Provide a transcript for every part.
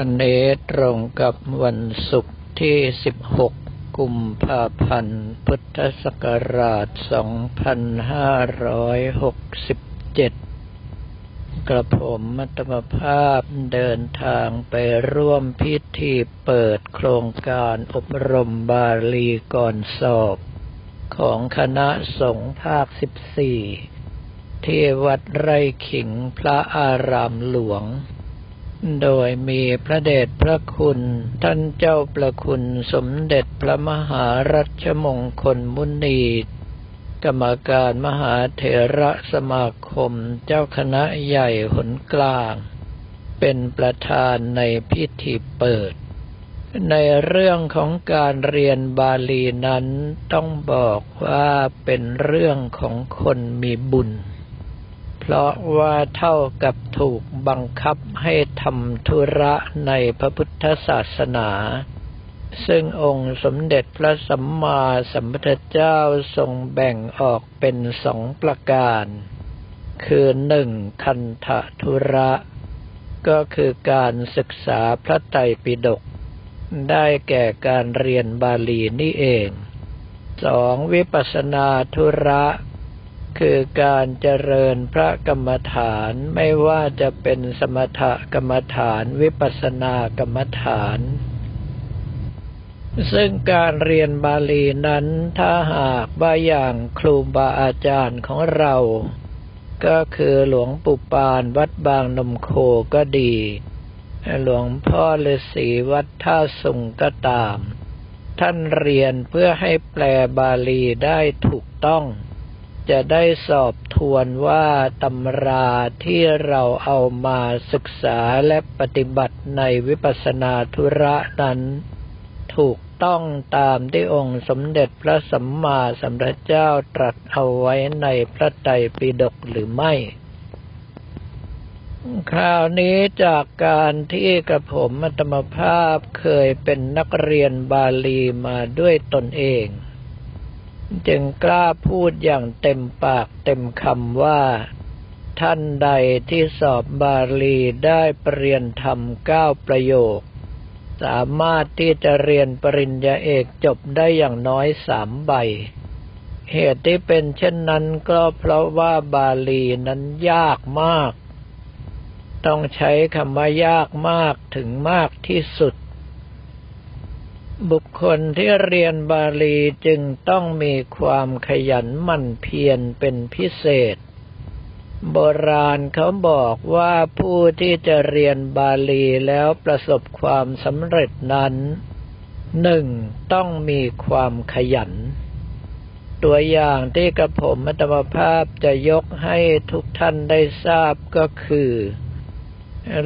วันนี้ตรงกับวันศุกร์ที่ 16 กุมภาพันธ์ พุทธศักราช 2567 กระผมมัตมภาพเดินทางไปร่วมพิธีเปิดโครงการอบรมบาลีก่อนสอบ ของคณะสงฆ์ภาค 14 ที่วัดไร่ขิงพระอารามหลวง โดยมีพระเดชพระคุณ ท่านเจ้าประคุณสมเด็จพระมหารัชมงคลมุนีกรรมการมหาเถระสมาคมเจ้าคณะใหญ่หนกลาง เป็นประธานในพิธีเปิด ในเรื่องของการเรียนบาลีนั้นต้องบอกว่าเป็นเรื่องของคนมีบุญ เพราะว่าเท่ากับถูกบังคับให้ทำธุระในพระพุทธศาสนา ซึ่งองค์สมเด็จพระสัมมาสัมพุทธเจ้าทรงแบ่งออกเป็นสองประการ คือหนึ่งคันธธุระ ก็คือการศึกษาพระไตรปิฎกได้แก่การเรียนบาลีนี่เองสองวิปัสนาธุระ คือการเจริญพระกรรมฐานไม่ว่าจะเป็นสมถกรรมฐานวิปัสสนากรรมฐาน ซึ่งการเรียนบาลีนั้นถ้าหากว่าอย่างครูบาอาจารย์ของเรา ก็คือหลวงปู่ปานวัดบางนมโคก็ดี หลวงพ่อฤาษีวัดท่าสุงก็ตาม ท่านเรียนเพื่อให้แปลบาลีได้ถูกต้อง จะได้สอบทวนว่าตำราที่เราเอามาศึกษาและปฏิบัติในวิปัสสนาธุระนั้น ถูกต้องตามที่องค์สมเด็จพระสัมมาสัมพุทธเจ้าตรัสเอาไว้ในพระไตรปิฎกหรือไม่คราวนี้จากการที่กระผมมัตมภาพเคยเป็นนักเรียนบาลีมาด้วยตนเอง จึงกล้าพูดอย่างเต็มปากเต็มคำว่า ท่านใดที่สอบบาลีได้ปรริญญาธรรมเก้าประโยค สามารถที่จะเรียนปริญญาเอกจบได้อย่างน้อยสามใบ เหตุที่เป็นเช่นนั้นก็เพราะว่าบาลีนั้นยากมาก ต้องใช้คำว่ายากมากถึงมากที่สุด บุคคลที่เรียนบาลีจึงต้องมีความขยันหมั่นเพียรเป็นพิเศษ โบราณเขาบอกว่าผู้ที่จะเรียนบาลีแล้วประสบความสำเร็จนั้นหนึ่งต้องมีความขยัน ตัวอย่างที่กระผมมัตมภาพจะยกให้ทุกท่านได้ทราบก็คือ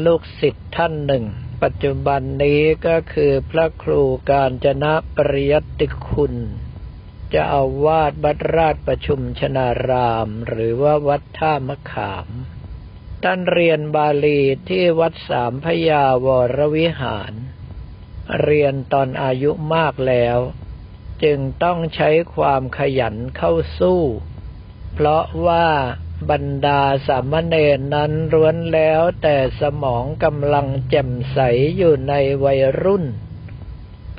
ลูกศิษย์ท่านหนึ่ง ปัจจุบันนี้ก็คือพระครูการจนะปริยติคุณจะเอาวาดวัดราชประชุมชนาราม หรือว่าวัดท่ามะขาม ท่านเรียนบาลีที่วัดสามพยาวรวิหาร เรียนตอนอายุมากแล้ว จึงต้องใช้ความขยันเข้าสู้ เพราะว่า บรรดาสามเณรนั้นร้วนแล้วแต่สมองกำลังแจ่มใสอยู่ในวัยรุ่น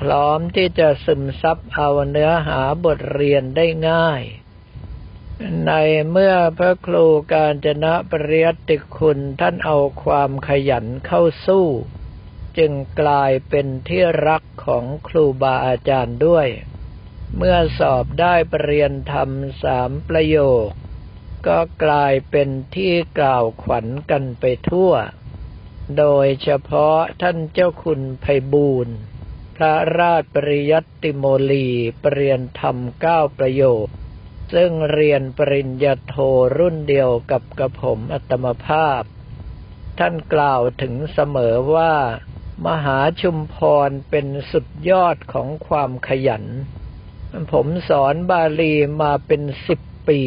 พร้อมที่จะซึมซับเอาเนื้อหาบทเรียนได้ง่าย ในเมื่อพระครูการจนะปริยติคุณท่านเอาความขยันเข้าสู้ จึงกลายเป็นที่รักของครูบาอาจารย์ด้วย เมื่อสอบได้ปรริญญาธรรมสามประโยค ก็กลายเป็นที่กล่าวขวัญกันไปทั่ว โดยเฉพาะท่านเจ้าคุณไพบูรณ์พระราชปริยัติโมลีปรริยนธรรมเก้าประโยค ซึ่งเรียนปริญญาโทรุ่นเดียวกับกระผมอัตมภาพ ท่านกล่าวถึงเสมอว่า มหาชุมพรเป็นสุดยอดของความขยัน ผมสอนบาลีมาเป็นสิบปี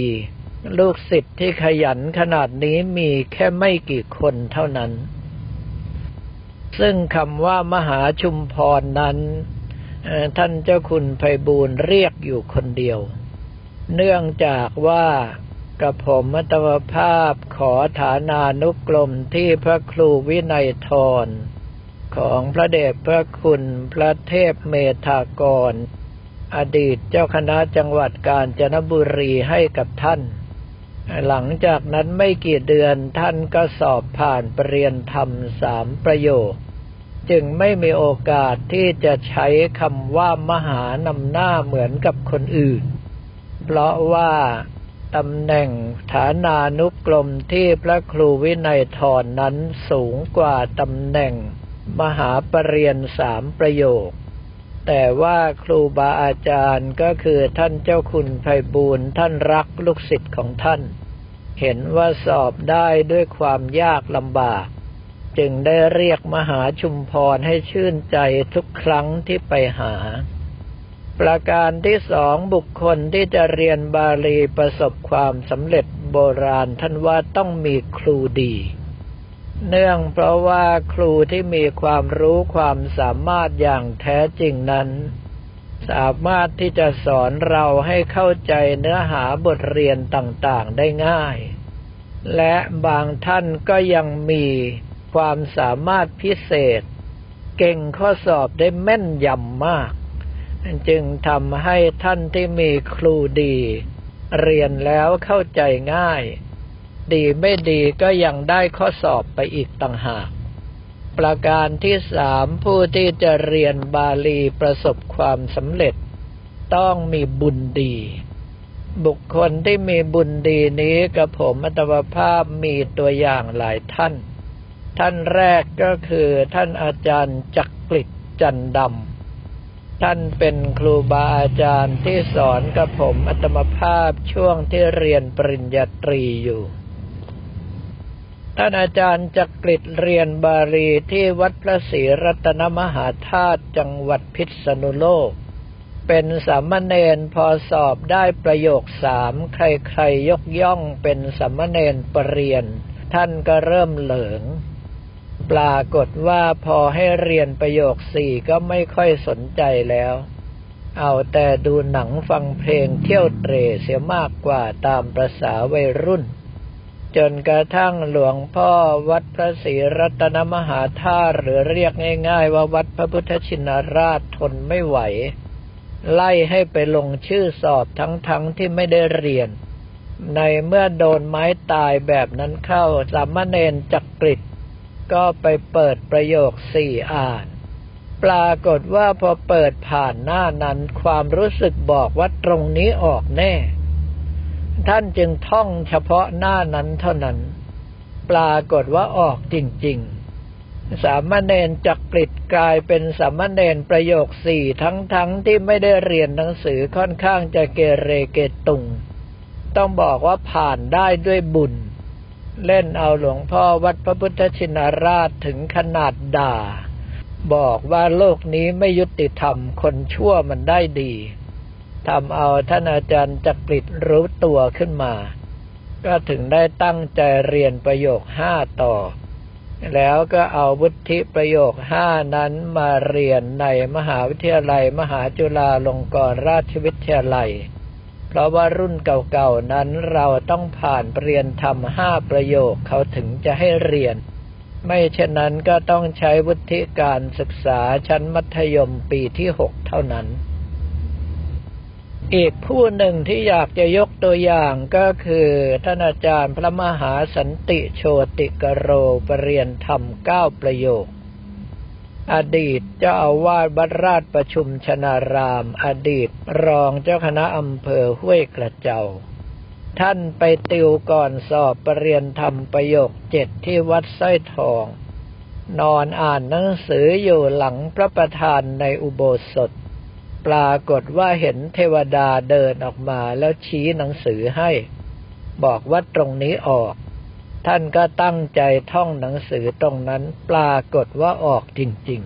ลูกศิษย์ที่ขยันขนาดนี้มีแค่ไม่กี่คนเท่านั้น ซึ่งคำว่ามหาชุมพรนั้น ท่านเจ้าคุณไพบูลเรียกอยู่คนเดียว เนื่องจากว่ากระผมมัตวภาพขอฐานานุกรมที่พระครูวินัยทรของพระเดชพระคุณพระเทพเมธากร อดีตเจ้าคณะจังหวัดกาญจนบุรีให้กับท่าน หลังจากนั้นไม่กี่เดือนท่านก็สอบผ่านปรริญญาธรรมสามประโยค จึงไม่มีโอกาสที่จะใช้คำว่ามหานำหน้าเหมือนกับคนอื่น เพราะว่าตำแหน่งฐานานุกรมที่พระครูวินัยทรนนั้นสูงกว่าตำแหน่ง มหาปรริญญาสามประโยค แต่ว่าครูบาอาจารย์ก็คือท่านเจ้าคุณไพบูลท่านรักลูกศิษย์ของท่าน เห็นว่าสอบได้ด้วยความยากลำบาก จึงได้เรียกมหาชุมพรให้ชื่นใจทุกครั้งที่ไปหา ประการที่สองบุคคลที่จะเรียนบาลีประสบความสำเร็จโบราณท่านว่าต้องมีครูดี เนื่องเพราะว่าครูที่มีความรู้ความสามารถอย่างแท้จริงนั้น สามารถที่จะสอนเราให้เข้าใจเนื้อหาบทเรียนต่างๆได้ง่าย และบางท่านก็ยังมีความสามารถพิเศษ เก่งข้อสอบได้แม่นยำมาก จึงทำให้ท่านที่มีครูดี เรียนแล้วเข้าใจง่าย ดีไม่ดีก็ยังได้ข้อสอบไปอีกต่างหาก ประการที่สามผู้ที่จะเรียนบาลีประสบความสำเร็จ ต้องมีบุญดี บุคคลที่มีบุญดีนี้กับผมอัตวภาพมีตัวอย่างหลายท่าน ท่านแรกก็คือท่านอาจารย์จักกลิจันดำท่านเป็นครูบาอาจารย์ที่สอนกับผมอัตมภาพช่วงที่เรียนปริญญาตรีอยู่ ท่านอาจารย์จักริดเรียนบาลีที่วัดพระศรีรัตนมหาธาตุจังหวัดพิษณุโลก เป็นสามเณรพอสอบได้ประโยคสามใครๆยกย่องเป็นสามเณรปรริญญาท่านก็เริ่มเหลิง ปรากฏว่าพอให้เรียนประโยคสี่ก็ไม่ค่อยสนใจแล้ว เอาแต่ดูหนังฟังเพลงเที่ยวเตรเสียมากกว่าตามประษาวัยรุ่น จนกระทั่งหลวงพ่อวัดพระศรีรัตนมหาธาตุหรือเรียกง่ายๆ ว่าวัดพระพุทธชินราชทนไม่ไหว ไล่ให้ไปลงชื่อสอบทั้งๆทที่ไม่ได้เรียน ในเมื่อโดนไม้ตายแบบนั้นเข้า สามเณรจักริดก็ไปเปิดประโยคสี่อ่าน ปรากฏว่าพอเปิดผ่านหน้านั้นความรู้สึกบอกว่าตรงนี้ออกแน่ ท่านจึงท่องเฉพาะหน้านั้นเท่านั้น ปรากฏว่าออกจริง ๆ สามเณรจักกริดกลายเป็นสามเณรประโยคสี่ทั้งๆทที่ไม่ได้เรียนหนังสือค่อนข้างจะเกเรเกตุง ต้องบอกว่าผ่านได้ด้วยบุญ เล่นเอาหลวงพ่อวัดพระพุทธชินราชถึงขนาดด่า บอกว่าโลกนี้ไม่ยุติธรรมคนชั่วมันได้ดี ทำเอาท่านอาจารย์จักริดรู้ตัวขึ้นมา ก็ถึงได้ตั้งใจเรียนประโยคห้าต่อ แล้วก็เอาวุฒิประโยคห้านั้นมาเรียนในมหาวิทยาลัยมหาจุฬาลงกรณราชวิทยาลัย เพราะว่ารุ่นเก่าๆนั้นเราต้องผ่านเรียนทำห้าประโยคเขาถึงจะให้เรียน ไม่เช่นนั้นก็ต้องใช้วุฒิการศึกษาชั้นมัธยมปีที่หกเท่านั้น อีกผู้หนึ่งที่อยากจะยกตัวอย่างก็คือท่านอาจารย์พระมหาสันติโชติกโรปรเริยนธรรมเก้าประโยค อดีตเจ้าอาวาสวัดราชประชุมชนาราม อดีตรองเจ้าคณะอำเภอห้วยกระเจ้า ท่านไปติวก่อนสอบปรริญญาธรรมประโยคเจ็ดที่วัดสร้อยทอง นอนอ่านหนังสืออยู่หลังพระประธานในอุโบสถ ปรากฏว่าเห็นเทวดาเดินออกมาแล้วชี้หนังสือให้ บอกว่าตรงนี้ออก ท่านก็ตั้งใจท่องหนังสือตรงนั้นปรากฏว่าออกจริง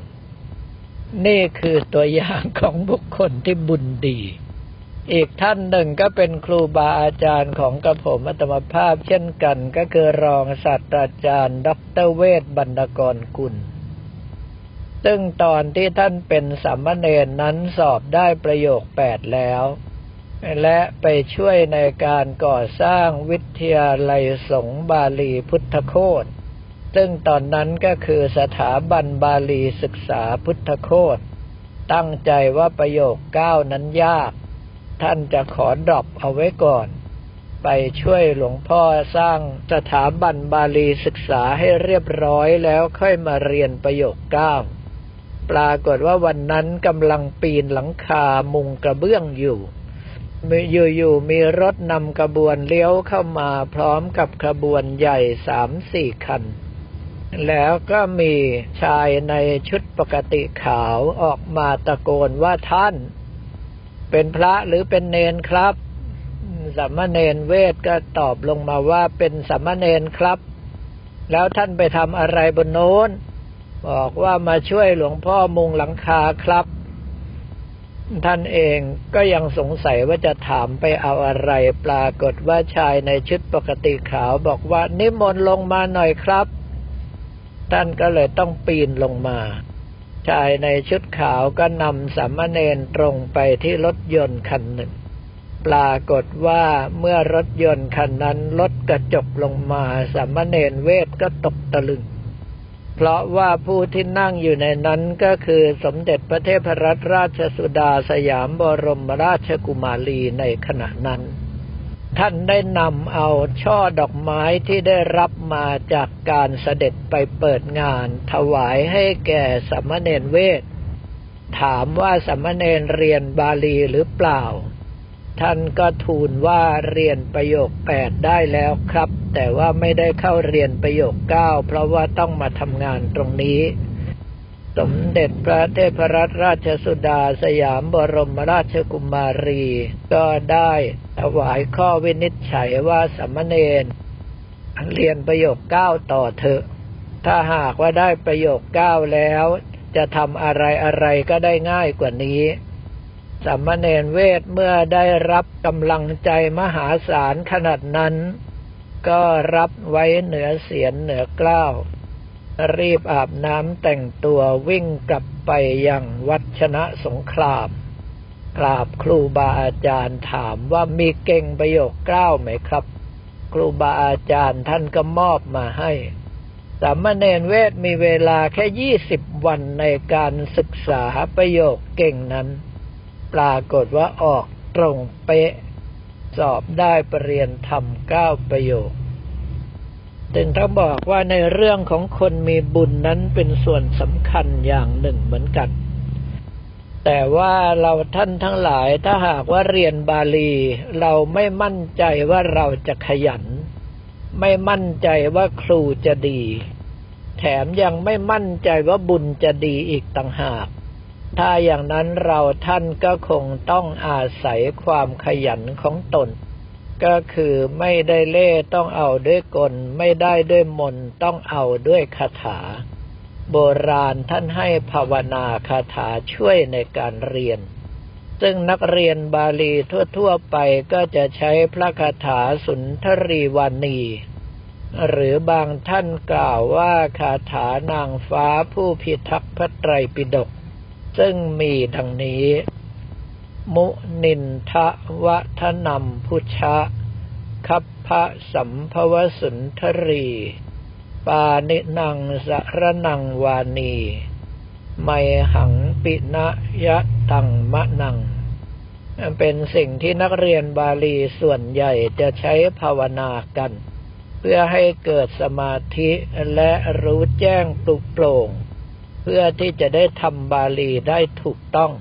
ๆ นี่คือตัวอย่างของบุคคลที่บุญดี อีกท่านหนึ่งก็เป็นครูบาอาจารย์ของกระผมอัตมภาพเช่นกันก็คือรองศาสตราจารย์ ดรเวทบรรณกรกุล ซึ่งตอนที่ท่านเป็นสามเณรนั้นสอบได้ประโยคแปดแล้ว และไปช่วยในการก่อสร้างวิทยาลัยสงบาลีพุทธโคตซึ่งตอนนั้นก็คือสถาบันบาลีศึกษาพุทธโคตตั้งใจว่าประโยคเก้านั้นยาก ท่านจะขอดรอปเอาไว้ก่อน ไปช่วยหลวงพ่อสร้างสถาบันบาลีศึกษาให้เรียบร้อยแล้วค่อยมาเรียนประโยคเก้า ปรากฏว่าวันนั้นกำลังปีนหลังคามุงกระเบื้องอยู่อยู่ๆมีรถนำกระบวนเลี้ยวเข้ามาพร้อมกับขบวนใหญ่สามสี่คัน แล้วก็มีชายในชุดปกติขาวออกมาตะโกนว่าท่าน เป็นพระหรือเป็นเนนครับสัมมาเนนเวทก็ตอบลงมาว่าเป็นสัมมาเนนครับ แล้วท่านไปทำอะไรบนโน้น บอกว่ามาช่วยหลวงพ่อมุงหลังคาครับ ท่านเองก็ยังสงสัยว่าจะถามไปเอาอะไร ปรากฏว่าชายในชุดปกติขาวบอกว่านิมนต์ลงมาหน่อยครับ ท่านก็เลยต้องปีนลงมา ชายในชุดขาวก็นำสามเณรตรงไปที่รถยนต์คันหนึ่งปรากฏว่าเมื่อรถยนต์คันนั้นลดกระจกลงมาสามเณรเวทก็ตกตะลึง เพราะว่าผู้ที่นั่งอยู่ในนั้นก็คือสมเด็จพระเทพรัตนราชสุดาสยามบรมราชกุมารีในขณะนั้น ท่านได้นำเอาช่อดอกไม้ที่ได้รับมาจากการเสด็จไปเปิดงาน ถวายให้แก่สมณเณรเวท ถามว่าสมณเณรเรียนบาลีหรือเปล่า ท่านก็ทูลว่าเรียนประโยคแปดได้แล้วครับ แต่ว่าไม่ได้เข้าเรียนประโยคเก้าเพราะว่าต้องมาทำงานตรงนี้ สมเด็จพระเทพรัตนราชสุดาสยามบรมราชกุมารี ก็ได้ถวายข้อวินิจฉัยว่าสมณเณรเรียนประโยคเก้าต่อเถอะ ถ้าหากว่าได้ประโยคเก้าแล้ว จะทำอะไรอะไรก็ได้ง่ายกว่านี้สัมมเนรเวทเมื่อได้รับกำลังใจมหาศาลขนาดนั้น ก็รับไว้เหนือเสียนเหนือกล้าว รีบอาบน้ำแต่งตัววิ่งกลับไปยังวัดชนะสงครามกราบครูบาอาจารย์ถามว่ามีเก่งประโยคเก้าไหมครับ ครูบาอาจารย์ท่านก็มอบมาให้สามเณรเวทมีเวลาแค่ยี่สิบวันในการศึกษาประโยคเก่งนั้น ปรากฏว่าออกตรงเป๊ะ สอบได้ปรริญญาธรรมเก้าประโยคถึงถ้าบอกว่าในเรื่องของคนมีบุญนั้นเป็นส่วนสำคัญอย่างหนึ่งเหมือนกัน แต่ว่าเราท่านทั้งหลายถ้าหากว่าเรียนบาลี เราไม่มั่นใจว่าเราจะขยัน ไม่มั่นใจว่าครูจะดี แถมยังไม่มั่นใจว่าบุญจะดีอีกต่างหาก ถ้าอย่างนั้นเราท่านก็คงต้องอาศัยความขยันของตน ก็คือไม่ได้เล่ต้องเอาด้วยกล ไม่ได้ด้วยมนต้องเอาด้วยคาถา โบราณท่านให้ภาวนาคาถาช่วยในการเรียน ซึ่งนักเรียนบาลีทั่ว ๆ ไปก็จะใช้พระคาถาสุนทรีวานีหรือบางท่านกล่าวว่าคาถานางฟ้าผู้พิทักษ์พระไตรปิฎก ซึ่งมีดังนี้ มุนินทะวะทนำพุชะ คัพพะสัมภวสุนทรี ปานินังสรนังวานี ไมหังปินะยะตังมะนัง เป็นสิ่งที่นักเรียนบาลีส่วนใหญ่จะใช้ภาวนากัน เพื่อให้เกิดสมาธิและรู้แจ้งปลุกโปร่ง เพื่อที่จะได้ทำบาลีได้ถูกต้อง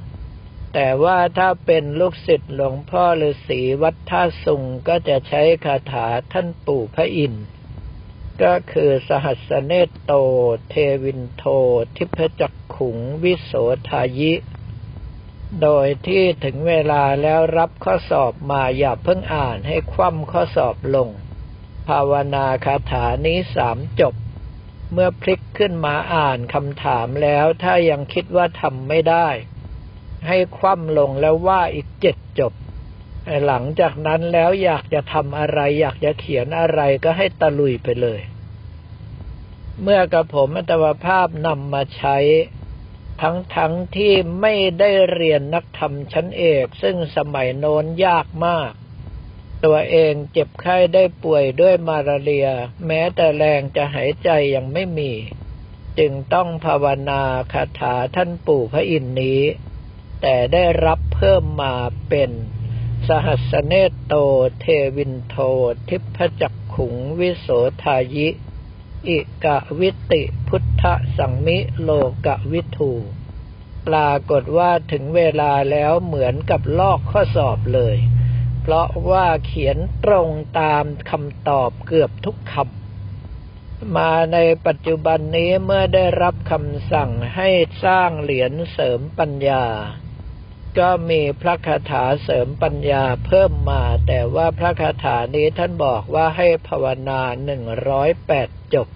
แต่ว่าถ้าเป็นลูกศิษย์หลวงพ่อฤาษีวัดท่าสุงก็จะใช้คาถาท่านปู่พระอินทร์ก็คือสหัสเนตโต เทวินโท ทิพจักขุงวิโสทายิ โดยที่ถึงเวลาแล้วรับข้อสอบมาอย่าเพิ่งอ่านให้คว่ำข้อสอบลง ภาวนาคาถานี้สามจบ เมื่อพลิกขึ้นมาอ่านคำถามแล้ว ถ้ายังคิดว่าทำไม่ได้ ให้คว่ำลงแล้วว่าอีกเจ็ดจบ หลังจากนั้นแล้วอยากจะทำอะไร อยากจะเขียนอะไรก็ให้ตะลุยไปเลย เมื่อกระผมอัตวภาพนำมาใช้ ทั้งทั้งที่ไม่ได้เรียนนักธรรมชั้นเอก ซึ่งสมัยโน้นยากมาก ตัวเองเจ็บไข้ได้ป่วยด้วยมาลาเรีย แม้แต่แรงจะหายใจยังไม่มี จึงต้องภาวนาคาถาท่านปู่พระอินทร์นี้ แต่ได้รับเพิ่มมาเป็นสหัสเนตโตเทวินโททิพจักขุงวิโสทายิ อิกะวิติพุทธสังมิโลกะวิทูปรากฏว่าถึงเวลาแล้วเหมือนกับลอกข้อสอบเลย เพราะว่าเขียนตรงตามคำตอบเกือบทุกคำมาในปัจจุบันนี้เมื่อได้รับคำสั่งให้สร้างเหรียญเสริมปัญญา ก็มีพระคาถาเสริมปัญญาเพิ่มมา แต่ว่าพระคาถานี้ท่านบอกว่าให้ภาวนาหนึ่งร้อยแปดจบ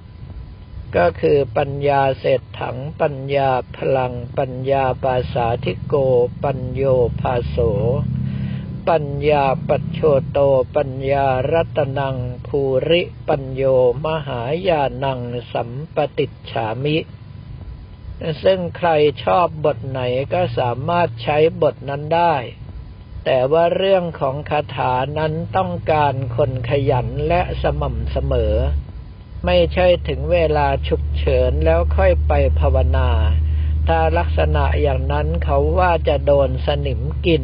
ก็คือปัญญาเศรษถังปัญญาพลัง ปัญญาปาสาธิโก ปัญโยภาโส ปัญญาปัจโชโตปัญญารัตนังภูริปัญโยมหายานังสัมปติฉามิ ซึ่งใครชอบบทไหนก็สามารถใช้บทนั้นได้ แต่ว่าเรื่องของคาถานั้นต้องการคนขยันและสม่ำเสมอ ไม่ใช่ถึงเวลาฉุกเฉินแล้วค่อยไปภาวนา ถ้าลักษณะอย่างนั้นเขาว่าจะโดนสนิมกิน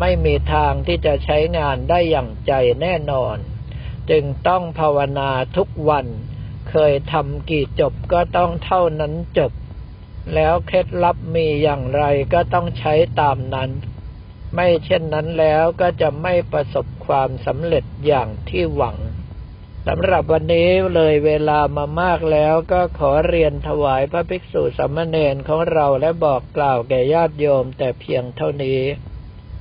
ไม่มีทางที่จะใช้งานได้อย่างใจแน่นอน จึงต้องภาวนาทุกวัน เคยทำกี่จบก็ต้องเท่านั้นจบ แล้วเคล็ดลับมีอย่างไรก็ต้องใช้ตามนั้น ไม่เช่นนั้นแล้วก็จะไม่ประสบความสำเร็จอย่างที่หวังสำหรับวันนี้เลยเวลามามากแล้วก็ขอเรียนถวายพระภิกษุสามเณรของเราและบอกกล่าวแก่ญาติโยมแต่เพียงเท่านี้